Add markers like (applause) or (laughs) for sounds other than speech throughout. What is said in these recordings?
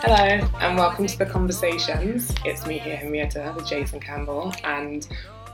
Hello and welcome to the conversations. It's me here, Henrietta, with Jason Campbell, and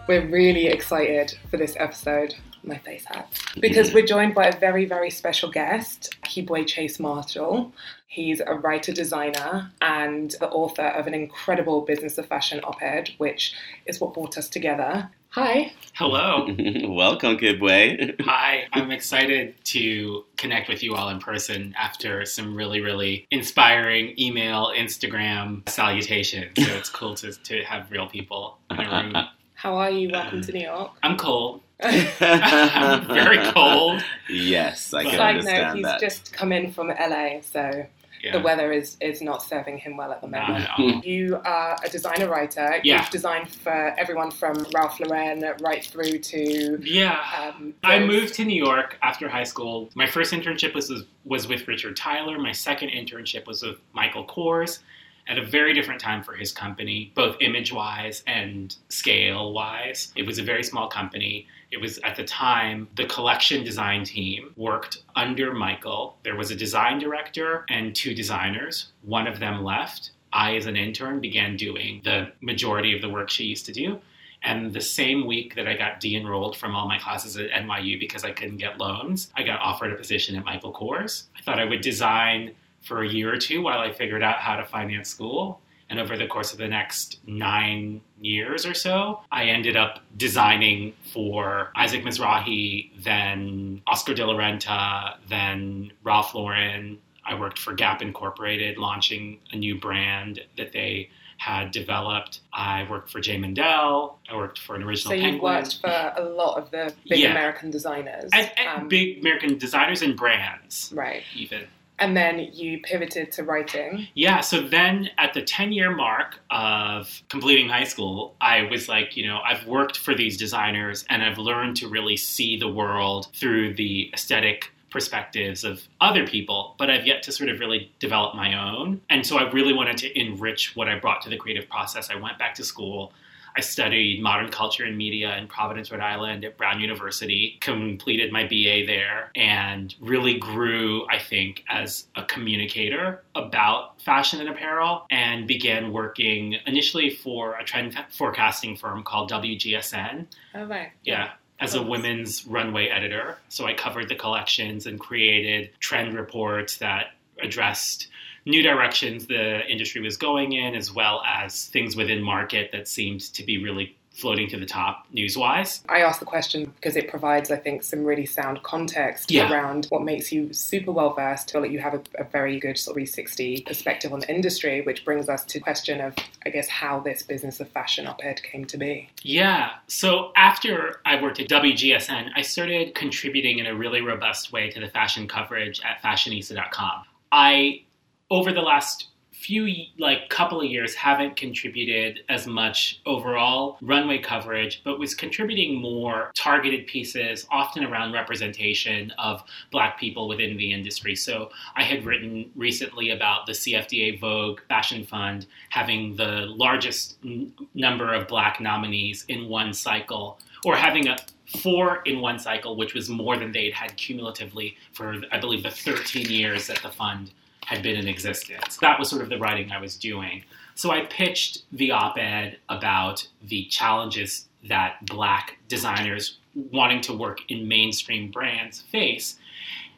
we're really excited for this episode. My face hat because we're joined by a very, very special guest, Kibwe Chase Marshall. He's a writer designer and the author of an incredible business of fashion op-ed, which is what brought us together. Hi. Hello. (laughs) Welcome, Kibwe. (laughs) Hi. I'm excited to connect with you all in person after some really, really inspiring email, Instagram salutations. So it's cool to, to have real people in the room. (laughs) How are you? Welcome to New York. I'm cold. I'm very cold. yes, I can Side note, understand he's that. just come in from LA, so Yeah. the weather is, is not serving him well at the moment. at. You are a designer writer. Yeah. You've designed for everyone from Ralph Lauren right through to. Yeah. Um, I moved to New York after high school. My first internship was was with Richard Tyler. My second internship was with Michael Kors at a very different time for his company, both image wise and scale wise. It was a very small company. It was at the time the collection design team worked under Michael. There was a design director and two designers. One of them left. I, as an intern, began doing the majority of the work she used to do. And the same week that I got de enrolled from all my classes at NYU because I couldn't get loans, I got offered a position at Michael Kors. I thought I would design for a year or two while I figured out how to finance school. And over the course of the next nine years or so, I ended up designing for Isaac Mizrahi, then Oscar de la Renta, then Ralph Lauren. I worked for Gap Incorporated, launching a new brand that they had developed. I worked for J. Mendel. I worked for an original. So Penguin. worked for a lot of the big Yeah. American designers. and, and Um, big American designers and brands, Right. even. And then you pivoted to writing. Yeah, so then at the 10 year mark of completing high school, I was like, you know, I've worked for these designers and I've learned to really see the world through the aesthetic perspectives of other people, but I've yet to sort of really develop my own. And so I really wanted to enrich what I brought to the creative process. I went back to school. I studied modern culture and media in Providence, Rhode Island at Brown University, completed my BA there, and really grew, I think, as a communicator about fashion and apparel, and began working initially for a trend forecasting firm called WGSN. Oh, right. Yeah. As a women's runway editor. So I covered the collections and created trend reports that addressed new directions the industry was going in, as well as things within market that seemed to be really floating to the top news wise. I asked the question because it provides, I think, some really sound context Yeah. around what makes you super well versed. Feel like you have a, a very good sort of 360 perspective on the industry, which brings us to the question of, I guess, how this business of fashion op-ed came to be. Yeah. So after I worked at WGSN, I started contributing in a really robust way to the fashion coverage at fashionista.com. I, over the last few like couple of years haven't contributed as much overall runway coverage but was contributing more targeted pieces often around representation of black people within the industry. So i had written recently about the cfda vogue fashion fund having the largest n- number of black nominees in one cycle or having a four in one cycle which was more than they'd had cumulatively for i believe the 13 years that the fund had been in existence. That was sort of the writing I was doing. So I pitched the op ed about the challenges that black designers wanting to work in mainstream brands face.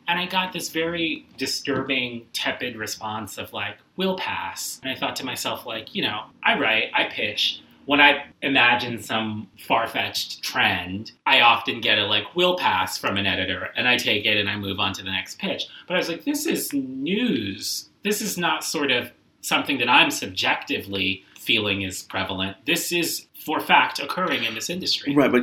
And I got this very disturbing, tepid response of like, we'll pass. And I thought to myself, like, you know, I write, I pitch. When I imagine some far fetched trend, I often get a like, we'll pass from an editor, and I take it and I move on to the next pitch. But I was like, this is news. This is not sort of something that I'm subjectively feeling is prevalent. This is for fact occurring in this industry. Right, but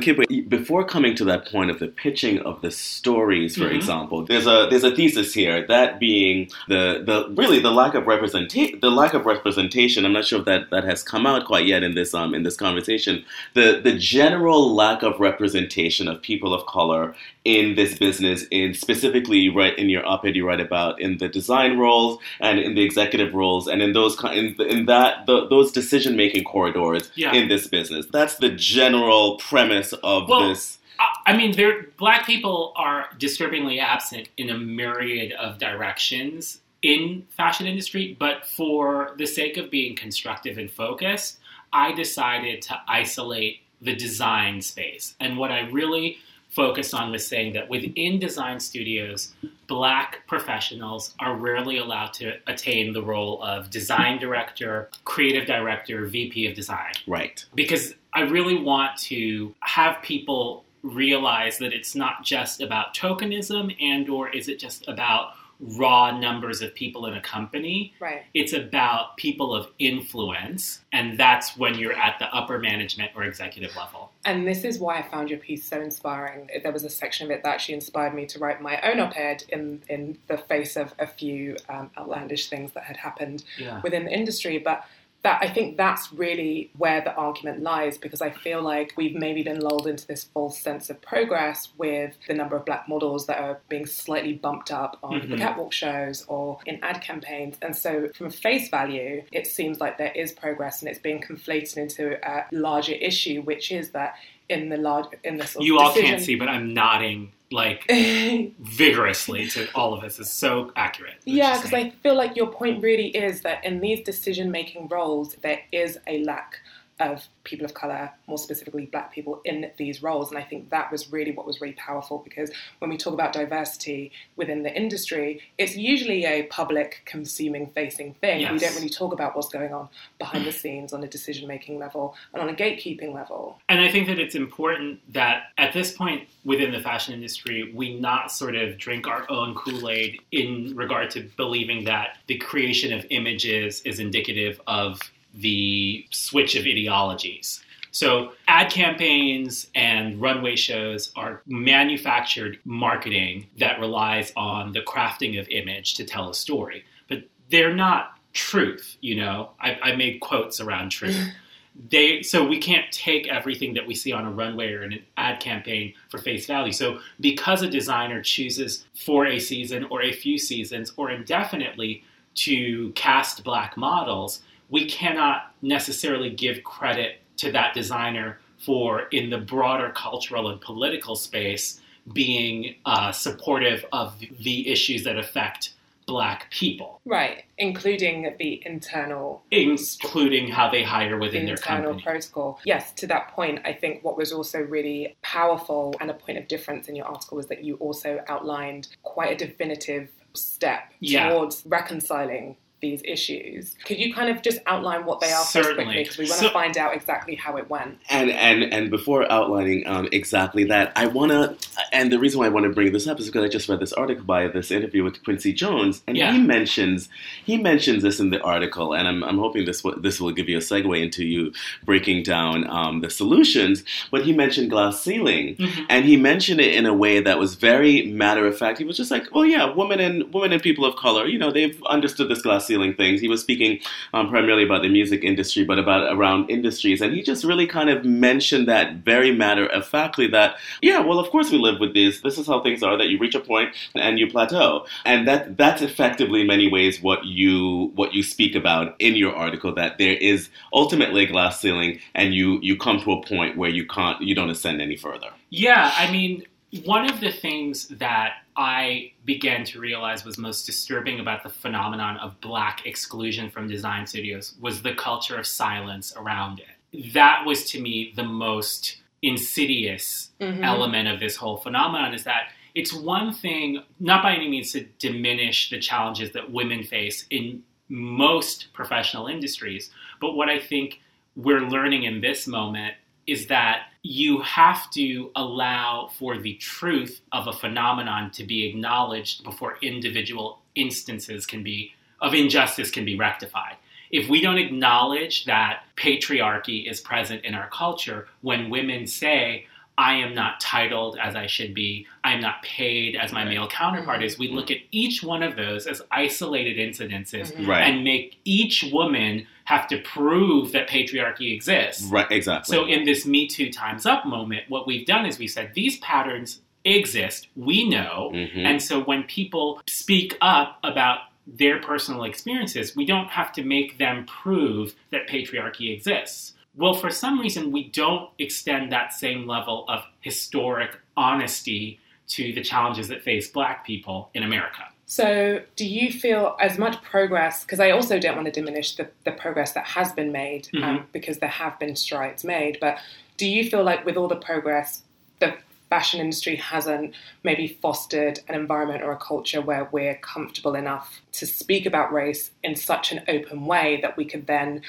before coming to that point of the pitching of the stories, for Mhm. example, there's a there's a thesis here that being the the really the lack of representation the lack of representation. I'm not sure if that that has come out quite yet in this um in this conversation. The the general lack of representation of people of color in this business, in specifically right in your op-ed you write about in the design roles and in the executive roles and in those in, in that the, those decision making corridors Yeah. in this business. That's the general premise of Well, this. I mean, there black people are disturbingly absent in a myriad of directions in fashion industry, but for the sake of being constructive and focused, I decided to isolate the design space. And what I really focused on was saying that within design studios, black professionals are rarely allowed to attain the role of design director, creative director, VP of design Right. because I really want to have people realize that it's not just about tokenism and or is it just about raw numbers of people in a company Right. it's about people of influence and that's when you're at the upper management or executive level And this is why I found your piece so inspiring. There was a section of it that actually inspired me to write my own op-ed in in the face of a few um, outlandish things that had happened yeah within the industry. But that I think that's really where the argument lies because I feel like we've maybe been lulled into this false sense of progress with the number of black models that are being slightly bumped up on the Mhm. catwalk shows or in ad campaigns. And so from face value, it seems like there is progress and it's being conflated into a larger issue, which is that in the large in the sort of you all decision- can't see but i'm nodding like (laughs) vigorously to all of this is so accurate Yeah, because. I feel like your point really is that in these decision making roles, there is a lack of people of color, more specifically black people, in these roles. And I think that was really what was really powerful because when we talk about diversity within the industry, it's usually a public consuming facing thing. We don't really talk about what's going on behind the (clears throat) scenes on a decision making level and on a gatekeeping level. And I think that it's important that at this point within the fashion industry, we not sort of drink our own Kool Aid in regard to believing that the creation of images is indicative of the switch of ideologies. So, ad campaigns and runway shows are manufactured marketing that relies on the crafting of image to tell a story. But they're not truth, you know? I, I made quotes around truth (laughs) they so we can't take everything that we see on a runway or in an ad campaign for face value. So because a designer chooses for a season or a few seasons or indefinitely to cast black models, we cannot necessarily give credit to that designer for in the broader cultural and political space being uh, supportive of the issues that affect black people, Right, including the internal including how they hire within their internal protocol. Yes, to that point, I think what was also really powerful and a point of difference in your article was that you also outlined quite a definitive step Yeah. towards reconciling these issues. Could you kind of just outline what they are first Certainly. quickly because we want So- to find out exactly how it went. And and and before outlining um, exactly that, I wanna. And the reason why I want to bring this up is because I just read this article by this interview with Quincy Jones, and Yeah. he mentions he mentions this in the article, and I'm, I'm hoping this will, this will give you a segue into you breaking down um, the solutions. But he mentioned glass ceiling, Mhm. and he mentioned it in a way that was very matter of fact. He was just like, "Oh yeah, women and women and people of color, you know, they've understood this glass ceiling things." He was speaking um, primarily about the music industry, but about around industries, and he just really kind of mentioned that very matter of factly that, yeah, well, of course we live with this. This is how things are. That you reach a point and you plateau, and that that's effectively in many ways what you what you speak about in your article. That there is ultimately a glass ceiling, and you you come to a point where you can't you don't ascend any further. Yeah, I mean, one of the things that I began to realize was most disturbing about the phenomenon of black exclusion from design studios was the culture of silence around it. That was to me the most insidious Mhm. element of this whole phenomenon is that it's one thing, not by any means to diminish the challenges that women face in most professional industries, but what I think we're learning in this moment is that you have to allow for the truth of a phenomenon to be acknowledged before individual instances can be of injustice can be rectified. If we don't acknowledge that patriarchy is present in our culture when women say, I am not titled as I should be, I am not paid as my male counterpart is, we look at each one of those as isolated incidences Mhm. Right. and make each woman have to prove that patriarchy exists. Right. Exactly. So in this Me Too Times Up moment, what we've done is we said these patterns exist, we know, Mhm. and so when people speak up about their personal experiences, we don't have to make them prove that patriarchy exists. Well, for some reason, we don't extend that same level of historic honesty to the challenges that face black people in America. So, do you feel as much progress? Because I also don't want to diminish the, the progress that has been made, um, Mhm. because there have been strides made. But do you feel like with all the progress, the fashion industry hasn't maybe fostered an environment or a culture where we're comfortable enough to speak about race in such an open way that we could then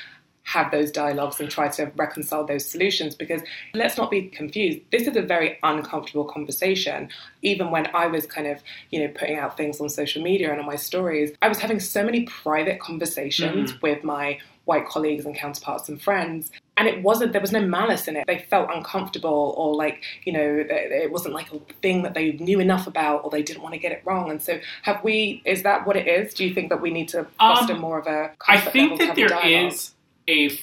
have those dialogues and try to reconcile those solutions because let's not be confused. This is a very uncomfortable conversation. Even when i was kind of you know putting out things on social media and on my stories i was having so many private conversations with my white colleagues and counterparts and friends and it wasn't there was no malice in it. They felt uncomfortable or like you know it wasn't like a thing that they knew enough about or they didn't want to get it wrong. And so have we is that what it is? Do you think that we need to foster Um, more of a I think level that there dialogue? is a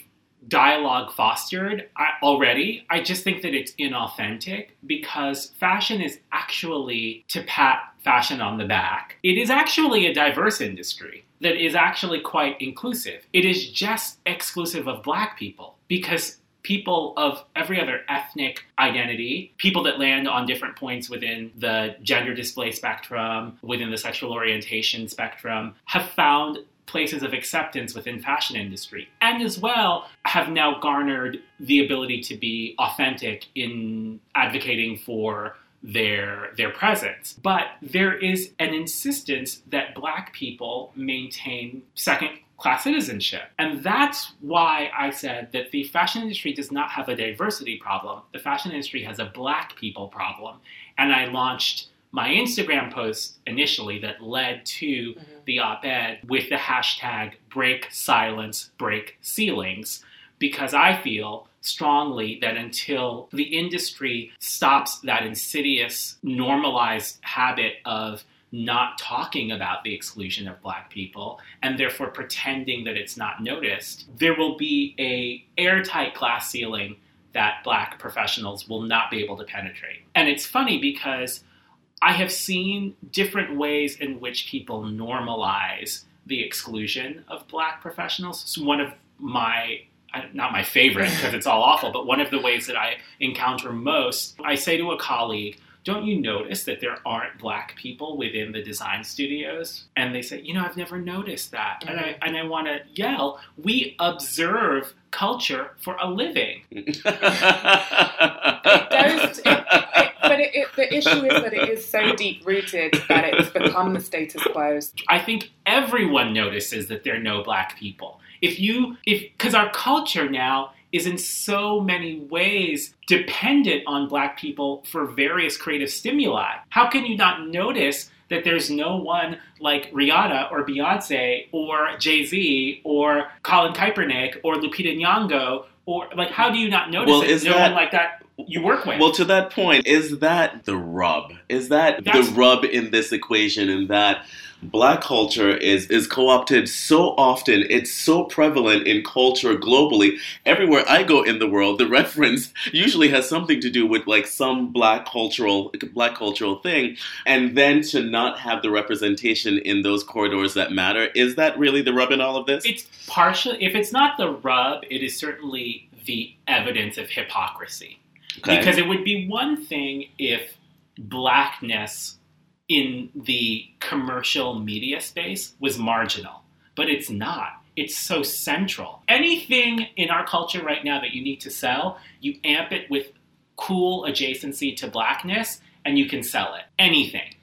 dialogue fostered already. I just think that it's inauthentic because fashion is actually to pat fashion on the back. It is actually a diverse industry that is actually quite inclusive. It is just exclusive of black people because people of every other ethnic identity, people that land on different points within the gender display spectrum, within the sexual orientation spectrum, have found places of acceptance within fashion industry and as well have now garnered the ability to be authentic in advocating for their their presence. But there is an insistence that black people maintain second class citizenship. And that's why i said that the fashion industry does not have a diversity problem. The fashion industry has a black people problem. And i launched my Instagram post initially that led to mm-hmm. the op ed with the hashtag break silence, break ceilings, because I feel strongly that until the industry stops that insidious, normalized habit of not talking about the exclusion of black people and therefore pretending that it's not noticed there will be a airtight glass ceiling that black professionals will not be able to penetrate. And it's funny because I have seen different ways in which people normalize the exclusion of black professionals. So one of my not my favorite because it's all awful, but one of the ways that I encounter most, I say to a colleague, don't you notice that there aren't black people within the design studios? And they say, you know, I've never noticed that. And I and I want to yell, we observe culture for a living. (laughs) it goes to, it, it, but it, it, the issue is that it is so deep rooted that it's become the status quo. I think everyone notices that there are no black people. If you, if, because our culture now is in so many ways dependent on black people for various creative stimuli. How can you not notice that there's no one like Rihanna or Beyonce or Jay Z or Colin Kaepernick or Lupita Nyong'o or like how do you not notice Well, that is no that- one like that you work with? Well, to that point, is that the rub? Is that That's- the rub in this equation? In that black culture is is co-opted so often, it's so prevalent in culture globally. Everywhere I go in the world, the (laughs) reference usually has something to do with like some black cultural black cultural thing, and then to not have the representation in those corridors that matter. Is that really the rub in all of this? It's partial. If it's not the rub, it is certainly the evidence of hypocrisy. Okay. Because it would be one thing if blackness in the commercial media space was marginal, but it's not. It's so central. Anything in our culture right now that you need to sell, you amp it with cool adjacency to blackness and you can sell it. Anything.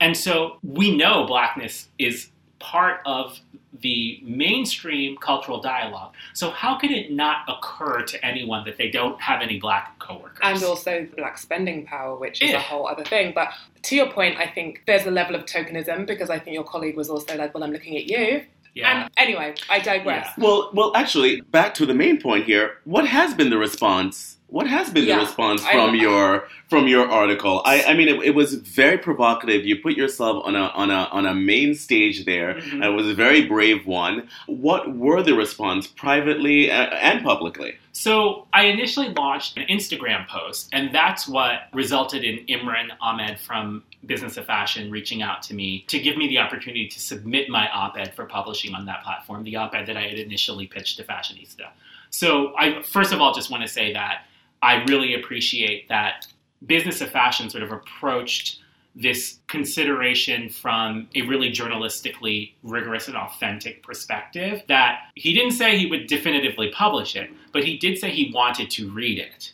And so we know blackness is part of the mainstream cultural dialogue. So how could it not occur to anyone that they don't have any black coworkers? And also the black spending power, which is Yeah. a whole other thing. But to your point, I think there's a level of tokenism because I think your colleague was also like, well, I'm looking at you. yeah. And anyway, I digress. Well, well, actually, back to the main point here. What has been the response? What has been Yeah, the response from your from your article? I, I mean, it, it was very provocative. You put yourself on a on a on a main stage there. Mhm. It was a very brave one. What were the response privately and publicly? So I initially launched an Instagram post, and that's what resulted in Imran Ahmed from Business of Fashion reaching out to me to give me the opportunity to submit my op-ed for publishing on that platform, the op-ed that I had initially pitched to Fashionista. So I first of all just want to say that I really appreciate that business of fashion sort of approached this consideration from a really journalistically rigorous and authentic perspective that he didn't say he would definitively publish it, but he did say he wanted to read it.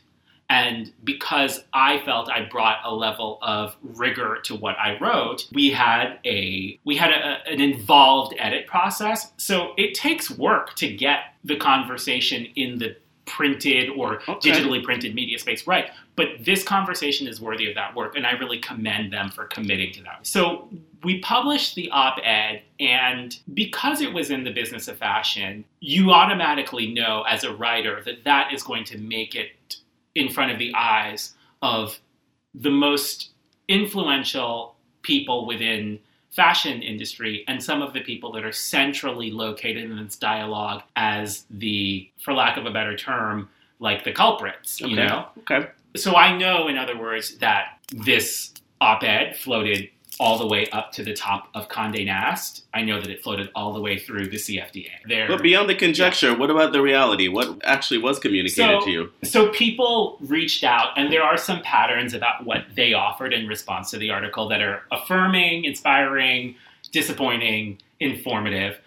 And because I felt I brought a level of rigor to what I wrote, we had a we had a, an involved edit process. So it takes work to get the conversation in the printed or Okay. digitally printed media space right. But this conversation is worthy of that work, and I really commend them for committing to that. So we published the op ed, and because it was in the business of fashion, you automatically know as a writer that that is going to make it in front of the eyes of the most influential people within fashion industry and some of the people that are centrally located in this dialogue as the for lack of a better term like the culprits you Okay. know Okay. so I know, in other words, that this op ed floated all the way up to the top of Conde Nast. I know that it floated all the way through the CFDA. There, But beyond the conjecture, what about the reality? What actually was communicated So- to you? so people reached out, and there are some patterns about what they offered in response to the article that are affirming, inspiring, disappointing, informative.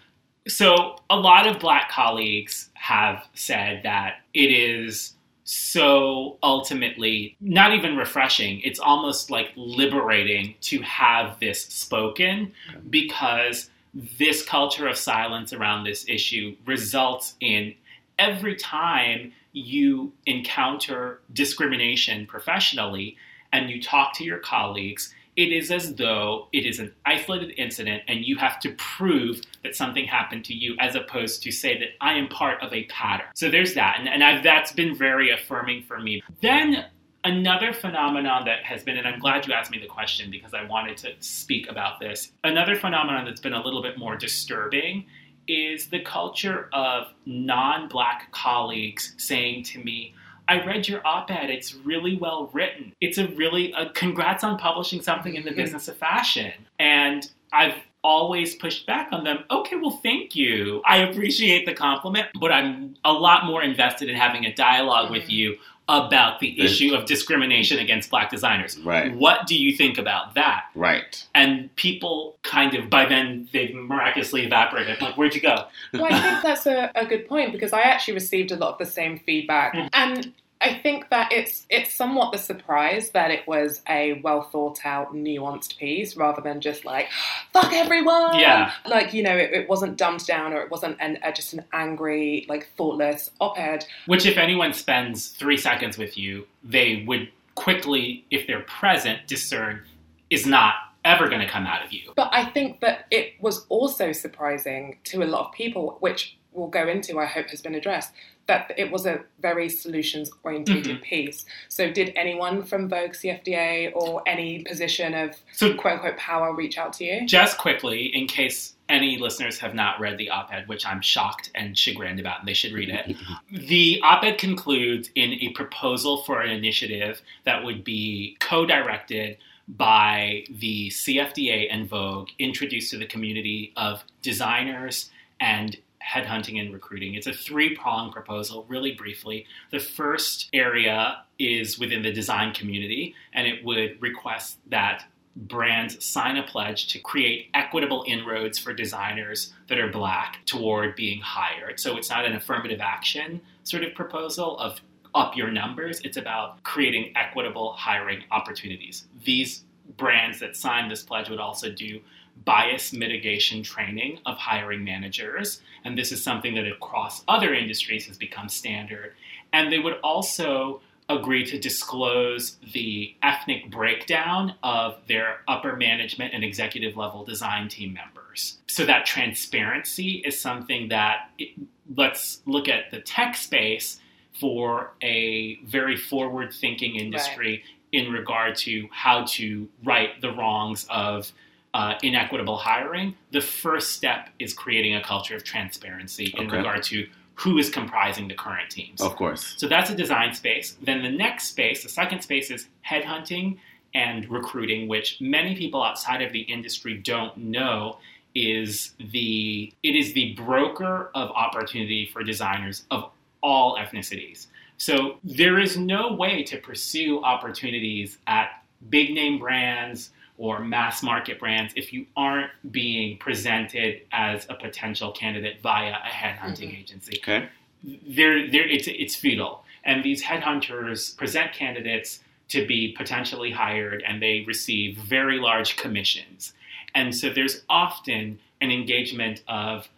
So a lot of black colleagues have said that it is so ultimately not even refreshing it's almost like liberating to have this spoken because this culture of silence around this issue results in every time you encounter discrimination professionally and you talk to your colleagues, it is as though it is an isolated incident and you have to prove that something happened to you as opposed to say that I am part of a pattern. So there's that. And, and that's been very affirming for me. Then another phenomenon that has been, and I'm glad you asked me the question because I wanted to speak about this. Another phenomenon that's been a little bit more disturbing is the culture of non black colleagues saying to me, I read your op ed. It's really well written. It's a really, uh, congrats on publishing something in the business of fashion. And I've always pushed back on them. Okay, well, thank you. I appreciate the compliment, but I'm a lot more invested in having a dialogue with you about the issue of discrimination against black designers. Right. What do you think about that? Right. And people kind of, by then, they've miraculously evaporated. Like, where'd you go? Well, I think that's a, a good point because I actually received a lot of the same feedback, Mm. and I think that it's it's somewhat the surprise that it was a well thought out, nuanced piece rather than just like "fuck everyone." Yeah. like you know, it, it wasn't dumbed down or it wasn't an, uh, just an angry, like thoughtless op-ed. Which, if anyone spends three seconds with you, they would quickly, if they're present, discern is not ever going to come out of you. But I think that it was also surprising to a lot of people, which we'll go into, I hope has been addressed, that it was a very solutions orientated Mhm. piece. So, did anyone from Vogue CFDA or any position of So, quote unquote power reach out to you? just quickly, in case any listeners have not read the op ed, which I'm shocked and chagrined about, and they should read it, (laughs) the op ed concludes in a proposal for an initiative that would be co directed by the CFDA and Vogue, introduced to the community of designers and headhunting and recruiting. It's a three pronged proposal, really briefly. The first area is within the design community, and it would request that brands sign a pledge to create equitable inroads for designers that are black toward being hired. So it's not an affirmative action sort of proposal of up your numbers, it's about creating equitable hiring opportunities. These brands that sign this pledge would also do bias mitigation training of hiring managers, and this is something that across other industries has become standard. And they would also agree to disclose the ethnic breakdown of their upper management and executive level design team members. So that transparency is something that it, let's look at the tech space for a very forward thinking industry in regard to how to right the wrongs of uh, inequitable hiring. The first step is creating a culture of transparency in Okay. regard to who is comprising the current teams. Of course. So that's a design space. Then the next space, the second space, is headhunting and recruiting, which many people outside of the industry don't know is the it is the broker of opportunity for designers of all ethnicities. So there is no way to pursue opportunities at big name brands or mass market brands if you aren't being presented as a potential candidate via a headhunting Mhm. agency. Okay. There, there, it's it's futile, and these headhunters present candidates to be potentially hired, and they receive very large commissions, and so there's often an engagement of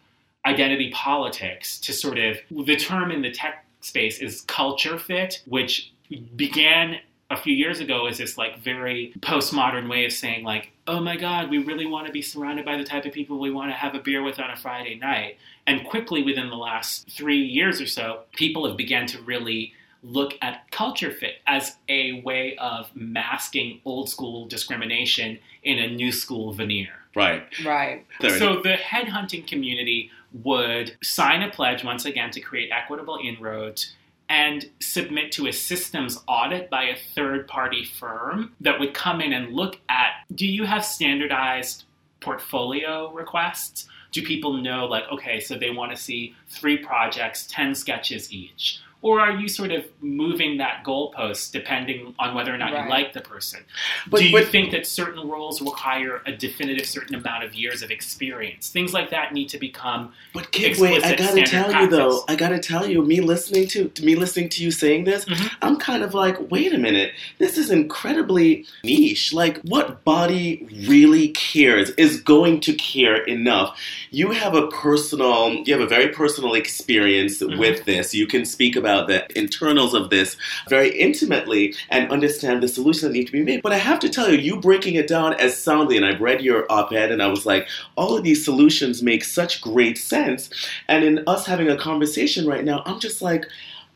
identity politics to sort of the term in the tech space is culture fit, which began a few years ago as this like very postmodern way of saying like, oh my god, we really want to be surrounded by the type of people we want to have a beer with on a Friday night. And quickly within the last three years or so, people have begun to really look at culture fit as a way of masking old school discrimination in a new school veneer. Right. Right. There So the headhunting community would sign a pledge once again to create equitable inroads and submit to a systems audit by a third party firm that would come in and look at do you have standardized portfolio requests? Do people know, like, okay, so they want to see three projects, 10 sketches each? Or are you sort of moving that goalpost depending on whether or not Right. you like the person? But- Do you but- think that certain roles require a definitive certain amount of years of experience? Things like that need to become But Kid, wait, I gotta standard tell you though. I gotta tell you, me listening to, to me listening to you saying this, Mhm. I'm kind of like, wait a minute, this is incredibly niche. Like, what body really cares is going to care enough. You have a personal, you have a very personal experience Mhm. with this. You can speak about the internals of this very intimately and understand the solutions that need to be made. But I have to tell you, you breaking it down as soundly, and I've read your op-ed, and I was like, all of these solutions make such great sense. And in us having a conversation right now, I'm just like,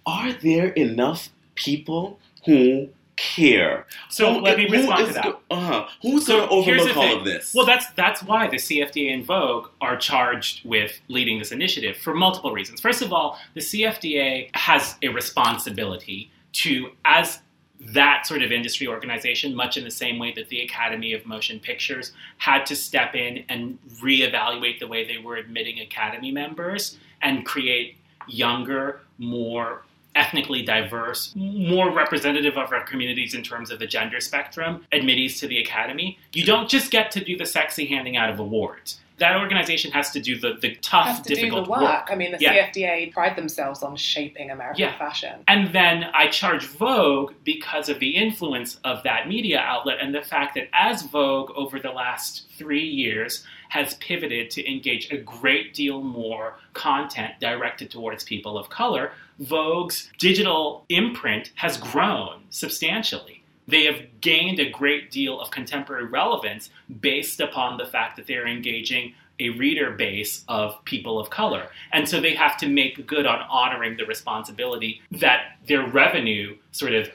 are there enough people who care? So Who- let me respond to that. go- uh-huh. Who's So going to overlook all of this? Well, that's that's why the CFDA and Vogue are charged with leading this initiative for multiple reasons. First of all, the CFDA has a responsibility to, as that sort of industry organization, much in the same way that the Academy of Motion Pictures had to step in and reevaluate the way they were admitting Academy members and create younger, more ethnically diverse, more representative of our communities in terms of the gender spectrum, admittees to the academy. You don't just get to do the sexy handing out of awards. That organization has to do the, the tough, Have to do the difficult work. I mean, the Yeah. CFDA pride themselves on shaping American Yeah. fashion. And then I charge Vogue because of the influence of that media outlet and the fact that as Vogue over the last three years has pivoted to engage a great deal more content directed towards people of color, Vogue's digital imprint has grown substantially. They have gained a great deal of contemporary relevance based upon the fact that they're engaging a reader base of people of color. And so they have to make good on honoring the responsibility that their revenue sort of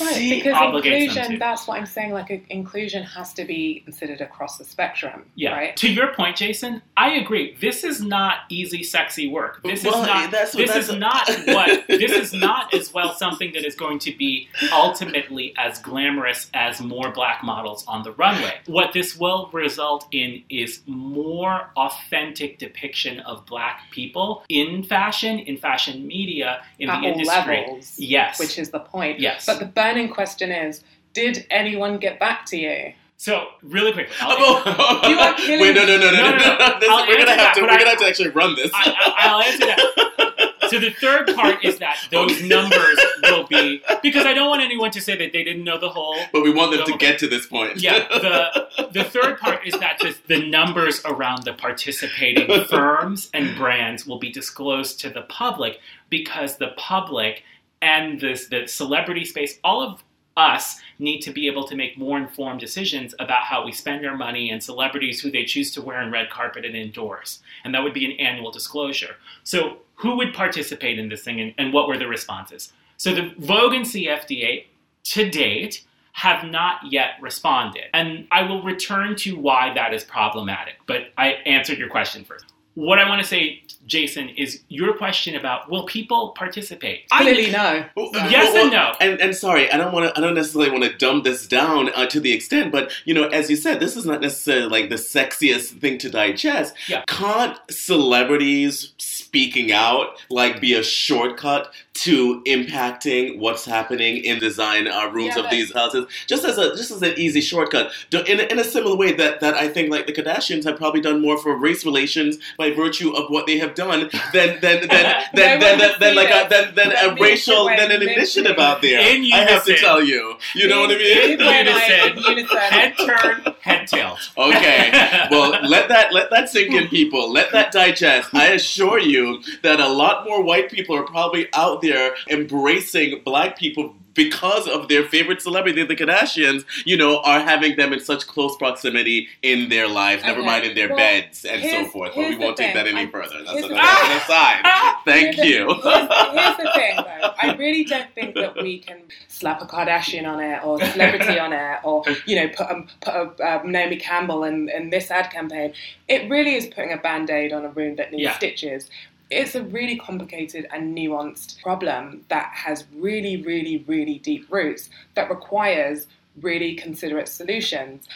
Right, See, because inclusion, that's what I'm saying, like a, inclusion has to be considered across the spectrum. Yeah. Right? To your point, Jason, I agree. This is not easy, sexy work. This Well, is not. that's what- this is that's- not (laughs) what. This is not as well something that is going to be ultimately as glamorous as more black models on the runway. What this will result in is more authentic depiction of black people in fashion, in fashion media, in At the all industry. levels. Yes. Which is the point. Yes. But the burning question is, did anyone get back to you? so really quickly. I'll- You are killing Wait, no, no, no, no, No, no, no, no. no. This- we're gonna answer have to. that, We're I- gonna have to actually run this. I, I, I'll answer that. So the third part is that (laughs) those numbers will be because I don't want anyone to say that they didn't know the whole. but we want them to get to this point. Yeah, (laughs) the the third part is that the, the numbers around the participating (laughs) firms and brands will be disclosed to the public because the public and this the celebrity space, all of us need to be able to make more informed decisions about how we spend our money and celebrities who they choose to wear on red carpet and indoors. And that would be an annual disclosure. So who would participate in this thing and, and what were the responses? So the Vogue and CFDA to date have not yet responded. And I will return to why that is problematic, but I answered your question first. What I want to say, Jason, is your question about will people participate? Clearly, no. Well, Yes well, and no. And, and sorry, I don't want to. I don't necessarily want to dumb this down uh, to the extent, but you know, as you said, this is not necessarily like the sexiest thing to digest. Yeah. Can't celebrities speaking out like be a shortcut to impacting what's happening in design uh, rooms Yeah, of but- these houses? Just as a just as an easy shortcut, in a, in a similar way that that I think like the Kardashians have probably done more for race relations by virtue of what they have done than than than than No (laughs) than, than, than like uh, a it. than, than a racial that than an we're initiative out there. In I have to tell you. You know what I mean? People and I Unison. unison. head turn, head tilt. Okay. (laughs) Well, let that let that sink in, people. Let that digest. I assure you that a lot more white people are probably out there embracing black people because of their favorite celebrity, the Kardashians. You know, are having them in such close proximity in their lives. Never mind in their Well, beds and so forth. But we won't take that any I'm- further. That's, here's a, the that's thing. an aside. (laughs) Thank Here's the- you. Here's, here's the thing, though. I really don't think that we can slap a Kardashian on it or a celebrity on it or, you know, put, um, put a, um, Naomi Campbell in, in this ad campaign. It really is putting a band aid on a wound that needs Yeah. stitches. It's a really complicated and nuanced problem that has really, really, really deep roots that requires really considerate solutions.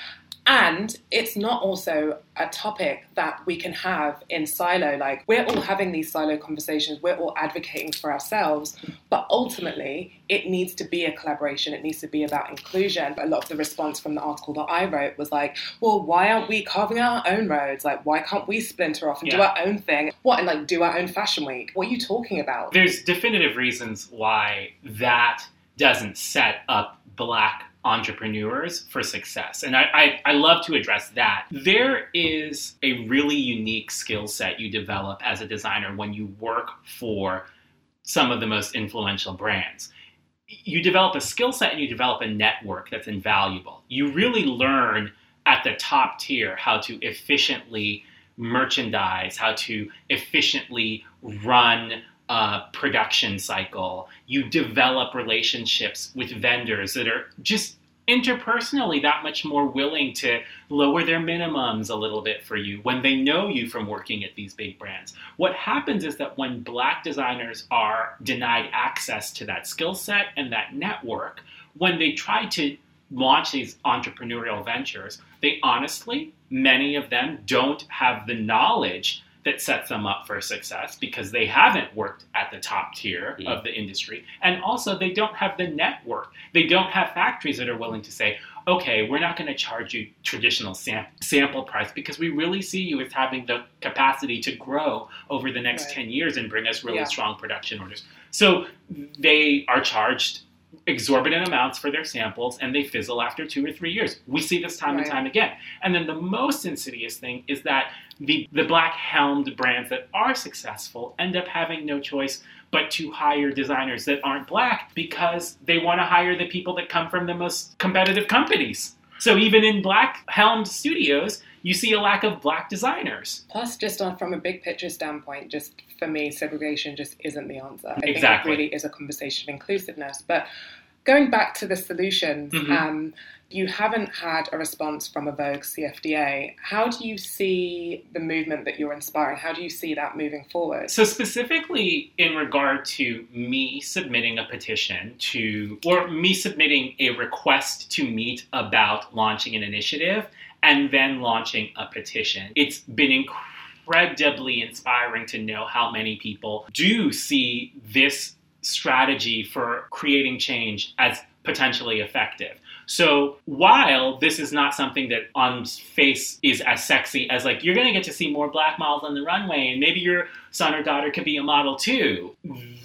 And it's not also a topic that we can have in silo. Like, we're all having these silo conversations, we're all advocating for ourselves, but ultimately, it needs to be a collaboration, it needs to be about inclusion. A lot of the response from the article that I wrote was like, well, why aren't we carving our own roads? Like, why can't we splinter off and do our own thing? What, and like do our own fashion week? What are you talking about? There's definitive reasons why that doesn't set up black entrepreneurs for success. And I, I, I love to address that. There is a really unique skill set you develop as a designer when you work for some of the most influential brands. You develop a skill set and you develop a network that's invaluable. You really learn at the top tier how to efficiently merchandise, how to efficiently run production cycle. You develop relationships with vendors that are just interpersonally that much more willing to lower their minimums a little bit for you when they know you from working at these big brands. What happens is that when black designers are denied access to that skill set and that network, when they try to launch these entrepreneurial ventures, they honestly, many of them don't have the knowledge that sets them up for success because they haven't worked at the top tier Mhm. of the industry. And also, they don't have the network. They don't have factories that are willing to say, okay, we're not going to charge you traditional sam- sample price because we really see you as having the capacity to grow over the next Right. 10 years and bring us really Yeah. strong production orders. So they are charged exorbitant amounts for their samples and they fizzle after two or three years. We see this time and time again. And then the most insidious thing is that the, the black helmed brands that are successful end up having no choice but to hire designers that aren't black because they want to hire the people that come from the most competitive companies. So even in black helmed studios, you see a lack of black designers. Plus, just on from a big picture standpoint, just for me, segregation just isn't the answer. I Exactly. think it really is a conversation of inclusiveness. But going back to the solutions, Mhm. um, you haven't had a response from a Vogue CFDA. How do you see the movement that you're inspiring? How do you see that moving forward? So, specifically in regard to me submitting a petition to, or me submitting a request to meet about launching an initiative and then launching a petition, it's been incredibly inspiring to know how many people do see this strategy for creating change as potentially effective. So while this is not something that on face is as sexy as like you're going to get to see more black models on the runway and maybe your son or daughter could be a model too,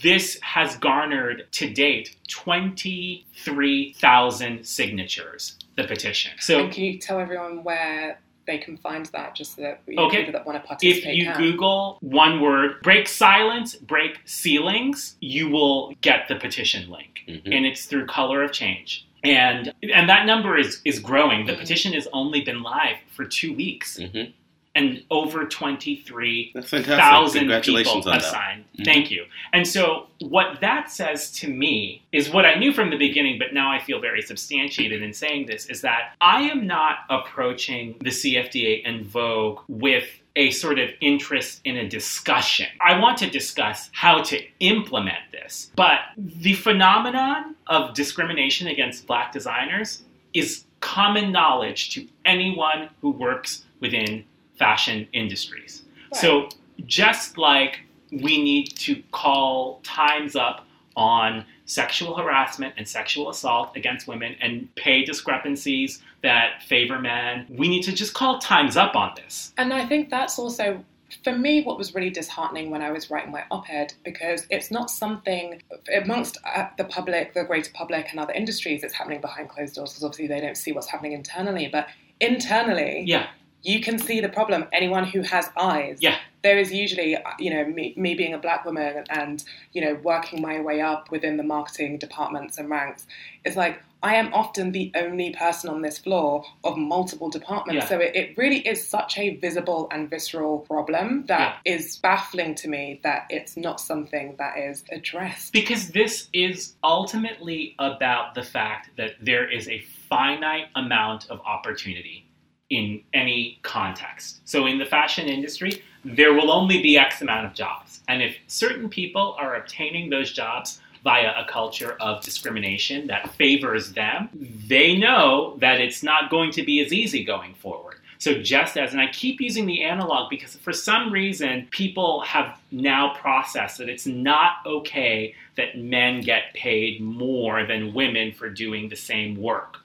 this has garnered to date 23,000 signatures, the petition. So and can you tell everyone where they can find that, just so that you Okay. people that want to participate. if participate you can? Google one word, break silence, break ceilings, you will get the petition link. Mhm. And it's through Color of Change. And and that number is is growing. The Mhm. petition has only been live for two weeks. Mhm. And over twenty three That's fantastic. thousand Congratulations people on have signed. Mhm. Thank you. And so what that says to me is what I knew from the beginning, but now I feel very substantiated in saying this is that I am not approaching the CFDA and Vogue with a sort of interest in a discussion. I want to discuss how to implement this. But the phenomenon of discrimination against black designers is common knowledge to anyone who works within fashion industries. So just like we need to call times up on sexual harassment and sexual assault against women and pay discrepancies that favor men, we need to just call times up on this. And I think that's also, for me, what was really disheartening when I was writing my op ed, because it's not something amongst uh, the public, the greater public, and other industries, it's happening behind closed doors, because obviously they don't see what's happening internally. But internally, Yeah, you can see the problem. Anyone who has eyes. Yeah. There is usually, you know, me, me being a black woman and, you know, working my way up within the marketing departments and ranks. It's like, I am often the only person on this floor of multiple departments. Yeah. So it, it really is such a visible and visceral problem that is baffling to me that it's not something that is addressed. Because this is ultimately about the fact that there is a finite amount of opportunity in any context. So, in the fashion industry, there will only be X amount of jobs. And if certain people are obtaining those jobs via a culture of discrimination that favors them, they know that it's not going to be as easy going forward. So, just as, and I keep using the analog because for some reason people have now processed that it's not okay that men get paid more than women for doing the same work.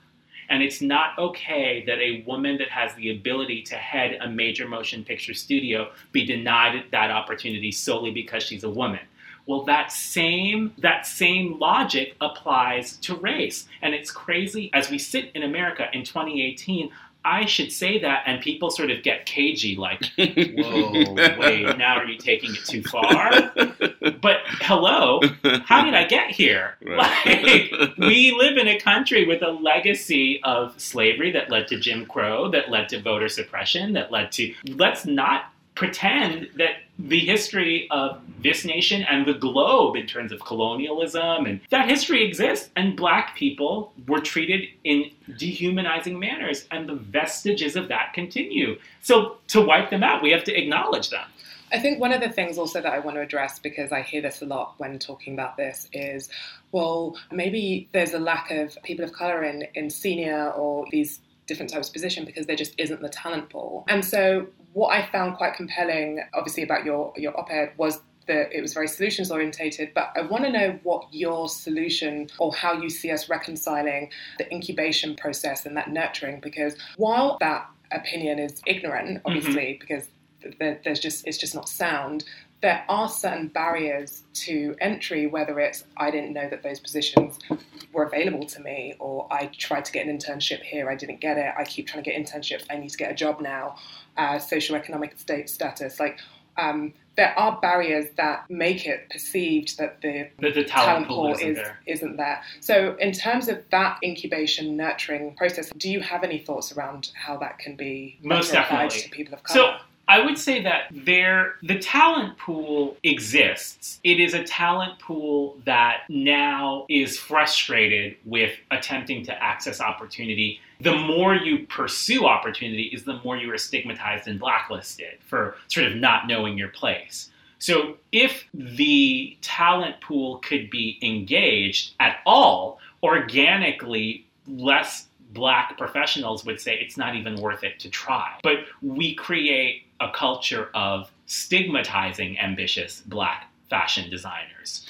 And it's not okay that a woman that has the ability to head a major motion picture studio be denied that opportunity solely because she's a woman. Well, that same that same logic applies to race, and it's crazy. As we sit in America in 2018, I should say that, and people sort of get cagey, like, (laughs) "Whoa, wait, (laughs) now are you taking it too far?" But hello, how did I get here? Right. Like, (laughs) we live in a country with a legacy of slavery that led to Jim Crow, that led to voter suppression, that led to. Let's not pretend that the history of this nation and the globe in terms of colonialism and that history exists and black people were treated in dehumanizing manners and the vestiges of that continue so to wipe them out we have to acknowledge them I think one of the things also that I want to address, because I hear this a lot when talking about this, is well, maybe there's a lack of people of colour in, in senior or these different types of position because there just isn't the talent pool. And so, what I found quite compelling, obviously, about your, your op ed was that it was very solutions orientated, but I want to know what your solution or how you see us reconciling the incubation process and that nurturing, because while that opinion is ignorant, obviously, mm-hmm. because there's just it's just not sound. There are certain barriers to entry, whether it's I didn't know that those positions were available to me, or I tried to get an internship here, I didn't get it. I keep trying to get internships, I need to get a job now. Uh, socioeconomic state status, like um, there are barriers that make it perceived that the the talent, pool isn't is, there isn't there. So, in terms of that incubation nurturing process, do you have any thoughts around how that can be Most applied to people of So color? I would say that there the talent pool exists. It is a talent pool that now is frustrated with attempting to access opportunity. The more you pursue opportunity is the more you are stigmatized and blacklisted for sort of not knowing your place. So if the talent pool could be engaged at all organically, less black professionals would say it's not even worth it to try. But we create a culture of stigmatizing ambitious black fashion designers.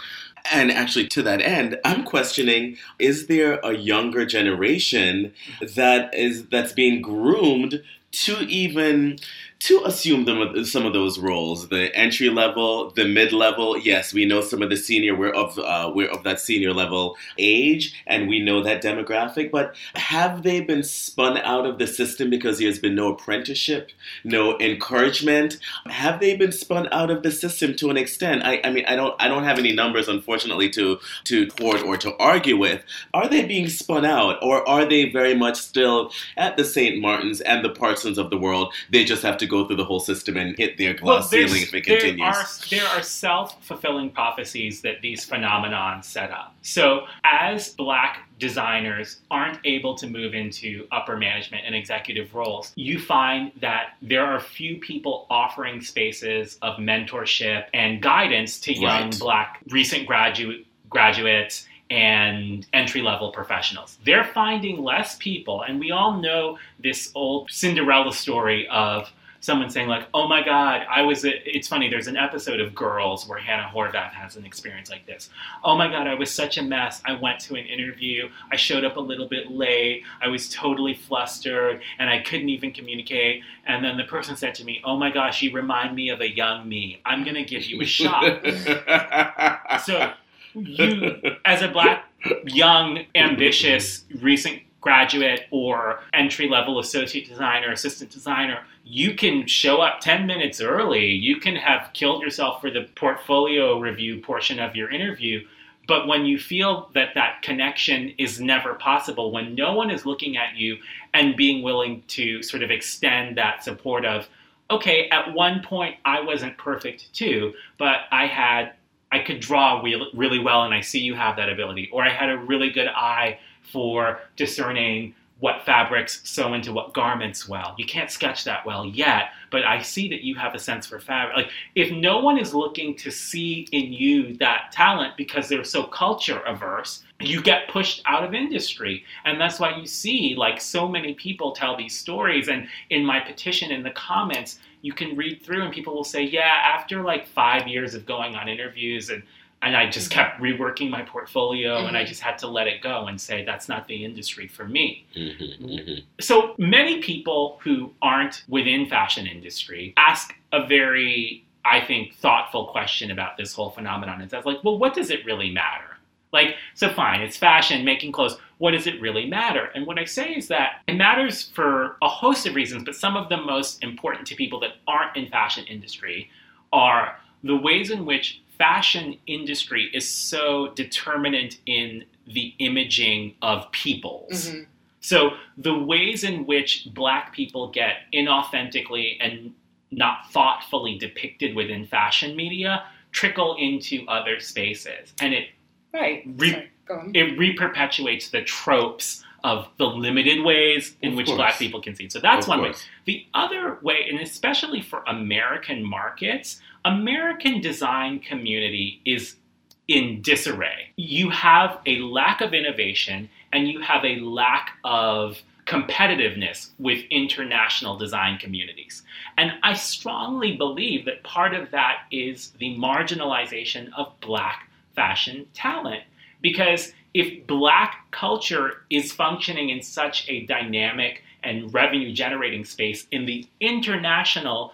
And actually, to that end, I'm questioning: Is there a younger generation that is that's being groomed to even to assume them, some of those roles? The entry level, the mid level. Yes, we know some of the senior. We're of uh, we're of that senior level age, and we know that demographic. But have they been spun out of the system because there's been no apprenticeship, no encouragement? Have they been spun out of the system to an extent? I, I mean, I don't I don't have any numbers, unfortunately, to to quote or to argue with. Are they being spun out, or are they very much still at the St. Martins and the Parsons of the world? They just have to to go through the whole system and hit their glass there's- ceiling if it there continues. Are, there are self fulfilling prophecies that these phenomenon set up. So, as black designers aren't able to move into upper management and executive roles, you find that there are few people offering spaces of mentorship and guidance to young Right. black recent graduate graduates and entry level professionals. They're finding less people, and we all know this old Cinderella story of someone saying like, "Oh my God, I was." A, it's funny. There's an episode of Girls where Hannah Horvath has an experience like this. Oh my God, I was such a mess. I went to an interview. I showed up a little bit late. I was totally flustered, and I couldn't even communicate. And then the person said to me, "Oh my gosh, you remind me of a young me. I'm gonna give you a shot." (laughs) so you as a black young ambitious recent graduate or entry level associate designer assistant designer you can show up 10 minutes early you can have killed yourself for the portfolio review portion of your interview but when you feel that that connection is never possible when no one is looking at you and being willing to sort of extend that support of okay at one point i wasn't perfect too but i had I could draw re- really well, and I see you have that ability. Or I had a really good eye for discerning what fabrics sew into what garments well. You can't sketch that well yet, but I see that you have a sense for fabric. Like, if no one is looking to see in you that talent because they're so culture averse, you get pushed out of industry. And that's why you see, like, so many people tell these stories. And in my petition in the comments, you can read through and people will say, yeah, after like five years of going on interviews and and I just kept reworking my portfolio and I just had to let it go and say that's not the industry for me. Mhm, mhm. So many people who aren't within fashion industry ask a very, I think, thoughtful question about this whole phenomenon. It's like, well, what does it really matter? Like, so fine, it's fashion, making clothes. What does it really matter? And what I say is that it matters for a host of reasons, but some of the most important to people that aren't in fashion industry are the ways in which fashion industry is so determinant in the imaging of peoples. Mhm. So the ways in which black people get inauthentically and not thoughtfully depicted within fashion media trickle into other spaces. And it Right. Re- Sorry, it reperpetuates the tropes of the limited ways in Of which course. black people can see. So that's Of one way. The other way, and especially for American markets, American design community is in disarray. You have a lack of innovation and you have a lack of competitiveness with international design communities. And I strongly believe that part of that is the marginalization of black fashion talent. Because if black culture is functioning in such a dynamic and revenue generating space in the international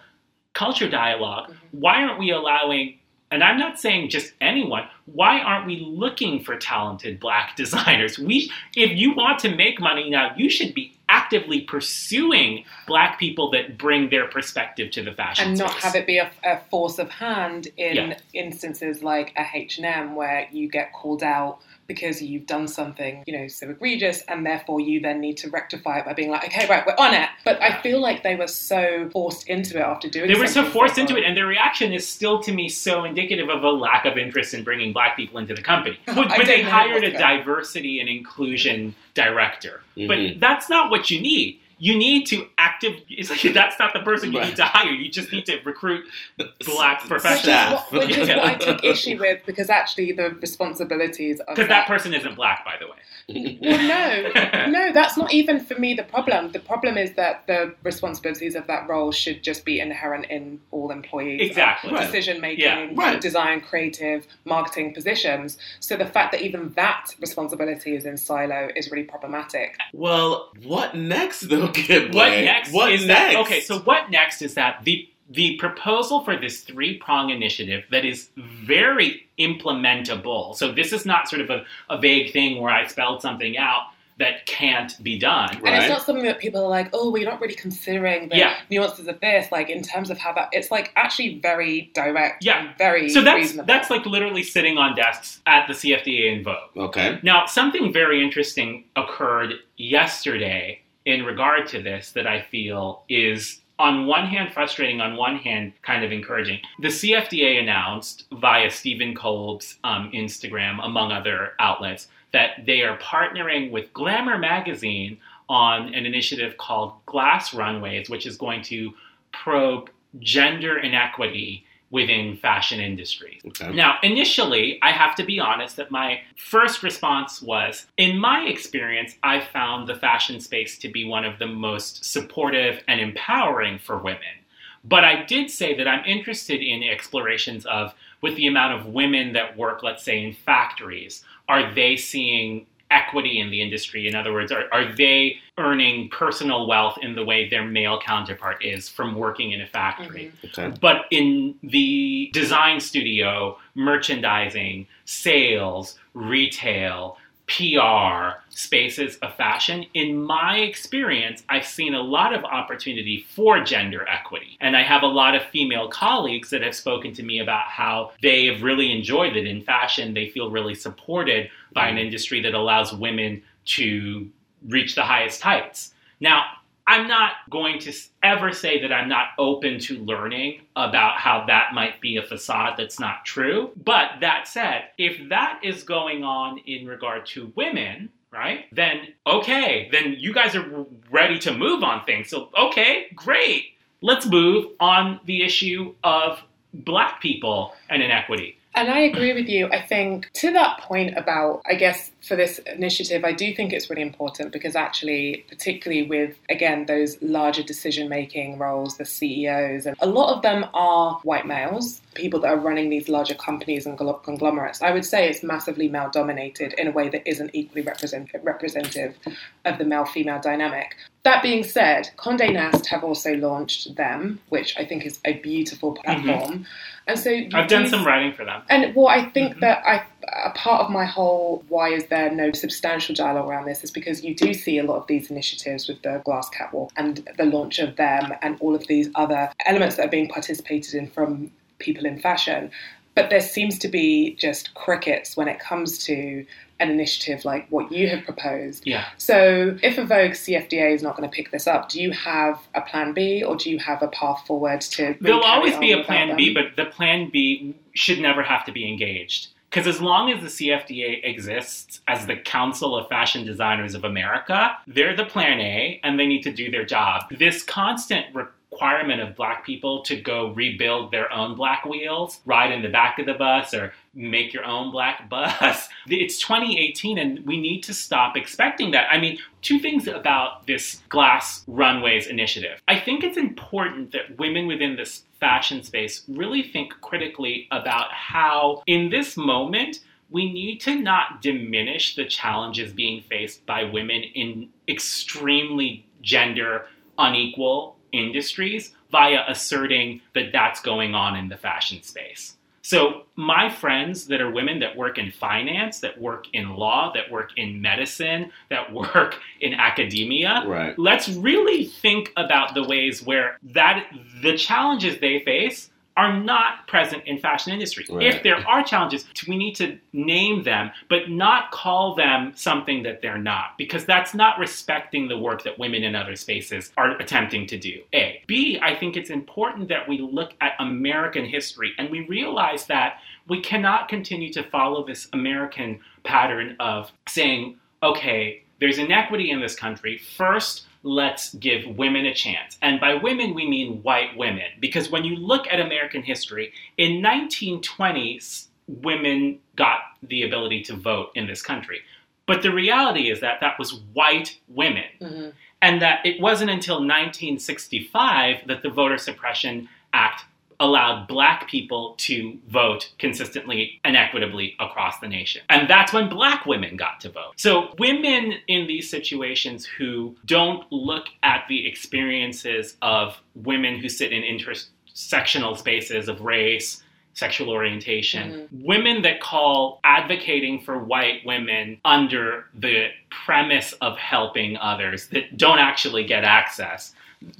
culture dialog mm-hmm. why aren't we allowing and I'm not saying just anyone. Why aren't we looking for talented black (laughs) designers? We, if you want to make money now, you should be actively pursuing black people that bring their perspective to the fashion and not have it be a, a force of hand in Yeah. instances like a H&M where you get called out because you've done something, you know, so egregious and therefore you then need to rectify it by being like, okay, right, we're on it. But I feel like they were so forced into it after doing They were so forced into it, and their reaction is still to me so indicative of a lack of interest in bringing black people into the company. (laughs) But, but they hired a going- diversity and inclusion director. Mhm. But that's not what you need. You need to active. It's like (laughs) that's not the person you Right. need to hire. You just need to recruit black S- Which is, professionals. staff. what, which is (laughs) what I Yeah. took issue with because actually the responsibilities of Because that person isn't black, by the way. Well, no, (laughs) no, that's not even for me the problem. The problem is that the responsibilities of that role should just be inherent in all employees. Exactly. Right. Decision making, Yeah, right. design, creative, marketing positions. So the fact that even that responsibility is in silo is really problematic. Well, what next though, Kid What Boy? next What is next? that? Okay, so what next is that the the proposal for this three prong initiative that is very implementable. So this is not sort of a, a vague thing where I spelled something out that can't be done. And Right. it's not something that people are like, oh, well, you're not really considering the Yeah. nuances of this, like in terms of how that. It's like actually very direct. Yeah. and very So that's reasonable. that's like literally sitting on desks at the CFDA in Vogue. Okay. Now, something very interesting occurred yesterday in regard to this that I feel is on one hand frustrating, on one hand kind of encouraging. The CFDA announced via Steven Kolb's um, Instagram, among other outlets, that they are partnering with Glamour magazine on an initiative called Glass Runways, which is going to probe gender inequity within fashion industries. Okay. Now, initially, I have to be honest that my first response was in my experience, I found the fashion space to be one of the most supportive and empowering for women. But I did say that I'm interested in explorations of, with the amount of women that work, let's say, in factories, are they seeing equity in the industry? In other words, are, are they earning personal wealth in the way their male counterpart is from working in a factory? Mm-hmm. Okay. But in the design studio, merchandising, sales, retail, PR spaces of fashion, in my experience, I've seen a lot of opportunity for gender equity. And I have a lot of female colleagues that have spoken to me about how they have really enjoyed it in fashion. They feel really supported by an mm. industry that allows women to reach the highest heights. Now, I'm not going to ever say that I'm not open to learning about how that might be a facade that's not true. But that said, if that is going on in regard to women, right, then okay, then you guys are ready to move on things. So, okay, great. Let's move on the issue of black people and inequity. And I agree with you. I think to that point about, I guess, for this initiative, I do think it's really important because actually, particularly with, again, those larger decision making roles, the CEOs, and a lot of them are white males, people that are running these larger companies and conglomerates. I would say it's massively male dominated in a way that isn't equally represent- representative of the male female dynamic. That being said, Conde Nast have also launched them, which I think is a beautiful platform. And so I've done some writing for them. and well, I think Mhm. that I a part of my whole why is there no substantial dialogue around this is because you do see a lot of these initiatives with the glass catwalk and the launch of them and all of these other elements that are being participated in from people in fashion. But there seems to be just crickets when it comes to an initiative like what you have proposed. Yeah. So, if a Vogue CFDA is not going to pick this up, do you have a plan B or do you have a path forward to? really There'll always be a plan B, but the plan B should never have to be engaged. Because as long as the CFDA exists as the Council of Fashion Designers of America, they're the plan A and they need to do their job. This constant requirement of black people to go rebuild their own black wheels, ride in the back of the bus, or make your own black (laughs) bus. It's 2018 and we need to stop expecting that. I mean, two things about this Glass Runways initiative. I think it's important that women within this fashion space really think critically about how, in this moment, we need to not diminish the challenges being faced by women in extremely gender unequal industries via asserting that that's going on in the fashion space. So, my friends that are women that work in finance, that work in law, that work in medicine, that (laughs) work in academia, Right. let's really think about the ways where that the challenges they face are not present in fashion industry. Right. If there are challenges, we need to name them, but not call them something that they're not, because that's not respecting the work that women in other spaces are attempting to do. A. B, I think it's important that we look at American history and we realize that we cannot continue to follow this American pattern of saying, okay, there's inequity in this country. First, let's give women a chance. And by women, we mean white women. Because when you look at American history, in 1920, s- women got the ability to vote in this country. But the reality is that that was white women. Mhm. And that it wasn't until 1965 that the Voter Suppression Act allowed black people to vote consistently and equitably across the nation. And that's when black women got to vote. So, women in these situations who don't look at the experiences of women who sit in intersectional spaces of race, sexual orientation, mm-hmm. women that call advocating for white women under the premise of helping others that don't actually get access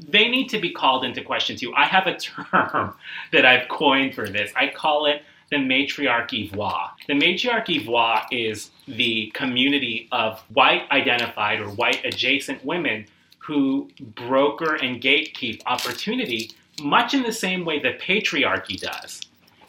they need to be called into question too. I have a term (laughs) that I've coined for this. I call it the matriarchy voix. The matriarchy voix is the community of white identified or white adjacent women who broker and gatekeep opportunity, much in the same way that patriarchy does.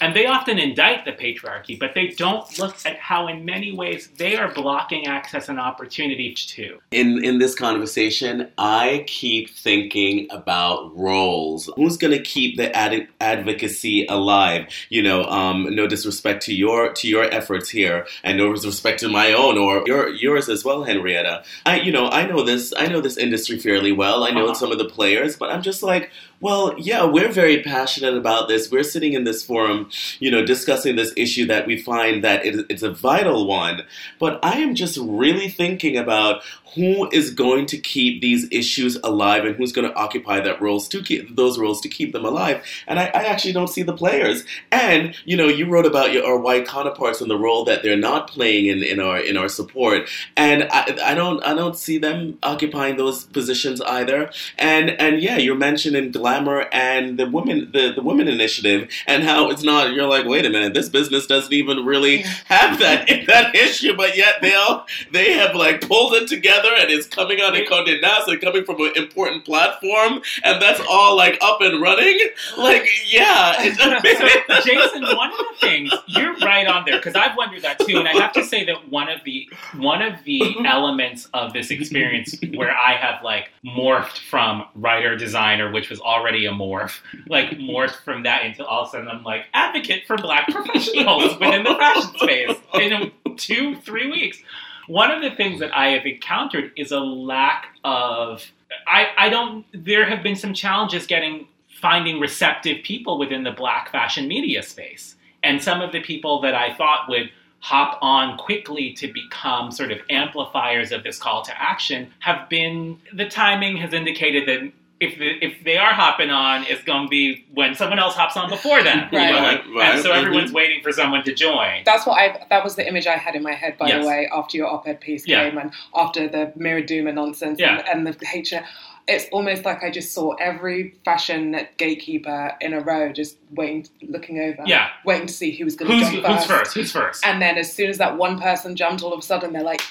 And they often indict the patriarchy, but they don't look at how, in many ways, they are blocking access and opportunity too. in in this conversation, I keep thinking about roles. Who's going to keep the ad- advocacy alive? You know, um, no disrespect to your to your efforts here, and no disrespect to my own or your yours as well, Henrietta. I you know I know this I know this industry fairly well. I know Uh-huh. some of the players, but I'm just like. Well, yeah, we're very passionate about this. We're sitting in this forum, you know, discussing this issue that we find that it, it's a vital one. But I am just really thinking about who is going to keep these issues alive and who's going to occupy that roles to keep those roles to keep them alive. And I, I actually don't see the players. And you know, you wrote about your our white counterparts and the role that they're not playing in, in our in our support. And I, I don't I don't see them occupying those positions either. And and yeah, you're mentioning glamour and the women the, the women initiative and how it's not you're like, wait a minute, this business doesn't even really have that (laughs) that issue, but yet they all they have like pulled it together and it's coming out in Condé Nast and coming from an important platform and that's all like up and running. Like, yeah. (laughs) so, (laughs) Jason, one of the things you're right on there because I've wondered that too, and I have to say that one of the one of the elements of this experience where I have like morphed from writer designer, which was already a morph, like morphed from that into all of a sudden I'm like advocate for Black (laughs) professionals within the fashion space in two three weeks. One of the things that I have encountered is a lack of I, I don't there have been some challenges getting finding receptive people within the black fashion media space. And some of the people that I thought would hop on quickly to become sort of amplifiers of this call to action have been the timing has indicated that if the, if they are hopping on, it's going to be when someone else hops on before them. you Right. know, Right, like- right. And so everyone's mm-hmm. waiting for someone to join. That's what I. That was the image I had in my head, by Yes. the way, after your op-ed piece Yeah. came and after the Mira Duma nonsense Yeah. and, and the H. It's almost like I just saw every fashion gatekeeper in a row, just waiting, looking over, Yeah. waiting to see who was going to Who's, jump who's first. first? Who's first? And then as soon as that one person jumped, all of a sudden they're like,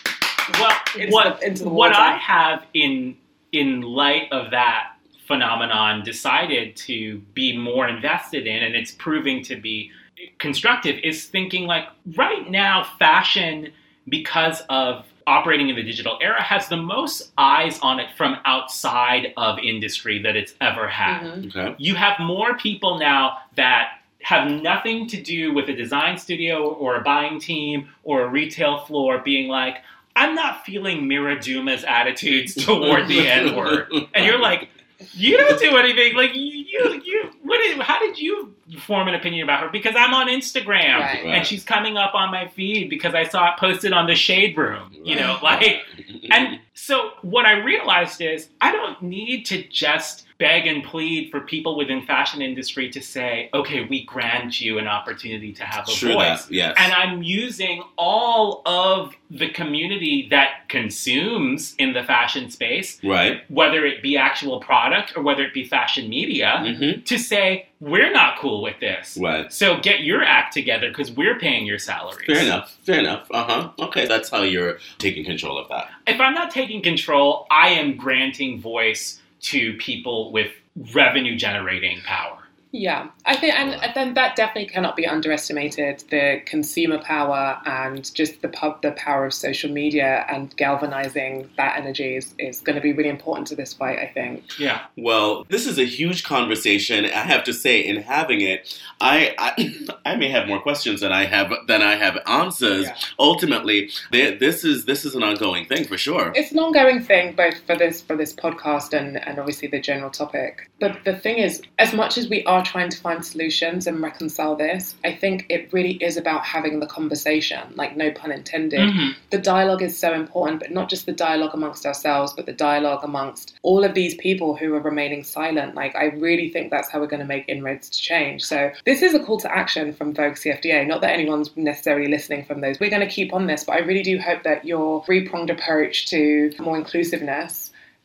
Well, into what the- into the what water. I have in in light of that phenomenon decided to be more invested in, and it's proving to be constructive, is thinking like right now, fashion because of operating in the digital era has the most eyes on it from outside of industry that it's ever had mhm. Okay. you have more people now that have nothing to do with a design studio or a buying team or a retail floor being like, I'm not feeling Mira Duma's attitudes (laughs) toward the N word. And you're like, you don't do anything. Like, you, you, you what is, how did you form an opinion about her? Because I'm on Instagram Right. and she's coming up on my feed because I saw it posted on the Shade Room, you know, like, and so what I realized is I don't need to just beg and plead for people within fashion industry to say, okay, we grant you an opportunity to have a True voice. that, yes. And I'm using all of the community that consumes in the fashion space, right. whether it be actual product or whether it be fashion media, hmm to say, we're not cool with this. Right. So get your act together because we're paying your salaries. Fair enough. Fair enough. Uh huh. Okay, that's how you're taking control of that. if I'm not taking control, I am granting voice to people with revenue generating power. Yeah, I think, and then that definitely cannot be underestimated. The consumer power and just the pub, the power of social media and galvanizing that energy is, is going to be really important to this fight. I think. Yeah. Well, this is a huge conversation. I have to say, in having it, I I, (coughs) I may have more questions than I have than I have answers. Yeah. Ultimately, th- this is this is an ongoing thing for sure. It's an ongoing thing, both for this for this podcast and, and obviously the general topic. But the thing is, as much as we are trying to find solutions and reconcile this, I think it really is about having the conversation. Like no pun intended. Mhm. the dialogue is so important, but not just the dialogue amongst ourselves, but the dialogue amongst all of these people who are remaining silent. Like, I really think that's how we're going to make inroads to change. So, this is a call to action from Vogue CFDA. Not that anyone's necessarily listening from those. We're going to keep on this, but I really do hope that your three pronged approach to more inclusiveness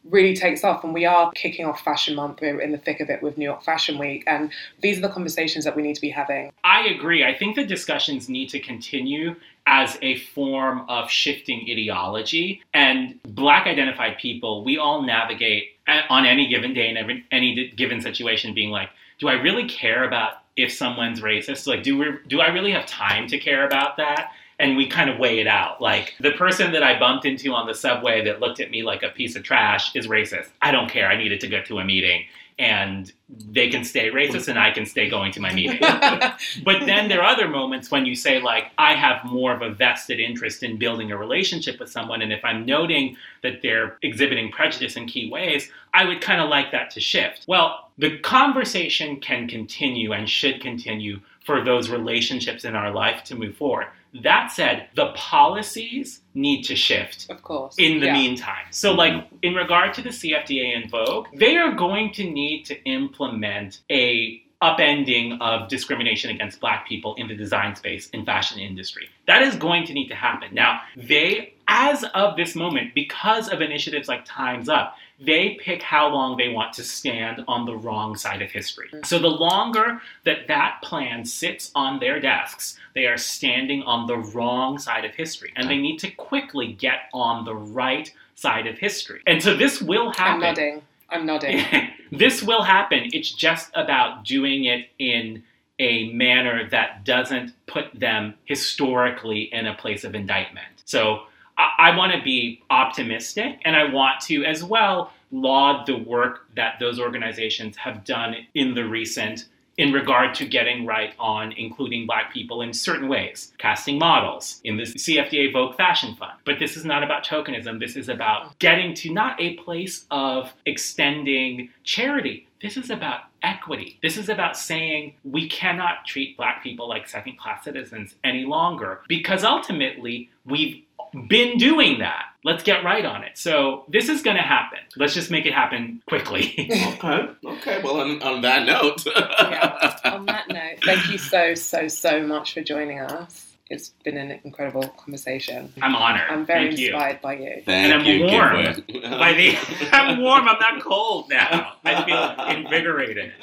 really takes off and we are kicking off fashion month we're in the thick of it with new york fashion week and these are the conversations that we need to be having I agree. I think the discussions need to continue. as a form of shifting ideology. And black identified people, we all navigate on any given day in any given situation being like, do I really care about if someone's racist? Like, do we, do I really have time to care about that? And we kind of weigh it out. Like, the person that I bumped into on the subway that looked at me like a piece of trash is racist. I don't care. I needed to get to a meeting. And they can stay racist and I can stay going to my meeting. (laughs) But then there are other moments when you say, like, I have more of a vested interest in building a relationship with someone. And if I'm noting that they're exhibiting prejudice in key ways, I would kind of like that to shift. Well, the conversation can continue and should continue for those relationships in our life to move forward. That said, the policies need to shift of course. in the Yeah. meantime. So, mm-hmm. like, in regard to the CFDA and Vogue, mm-hmm. they are going to need to implement a upending of discrimination against black people in the design space in fashion industry. That is going to need to happen. Now, they as of this moment because of initiatives like Times Up, they pick how long they want to stand on the wrong side of history. So the longer that that plan sits on their desks, they are standing on the wrong side of history and they need to quickly get on the right side of history. And so this will happen. I'm nodding. I'm nodding. (laughs) this will happen. It's just about doing it in a manner that doesn't put them historically in a place of indictment. So I, I want to be optimistic and I want to as well laud the work that those organizations have done in the recent in regard to getting right on including black people in certain ways, casting models in the CFDA Vogue Fashion Fund. But this is not about tokenism. This is about getting to not a place of extending charity. This is about equity. This is about saying we cannot treat black people like second class citizens any longer because ultimately we've been doing that. Let's get right on it. So this is going to happen. Let's just make it happen quickly. (laughs) (laughs) Okay. Okay. Well, on, on that note. Yeah. On that note, thank you so, so, so much for joining us. It's been an incredible conversation. I'm honored. I'm very Thank you. inspired by you. Thank And I'm you, warm. Boy. (laughs) By the, I'm warm. I'm not cold now. I feel invigorated.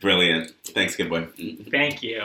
Brilliant. Thanks, good Boy. Thank you.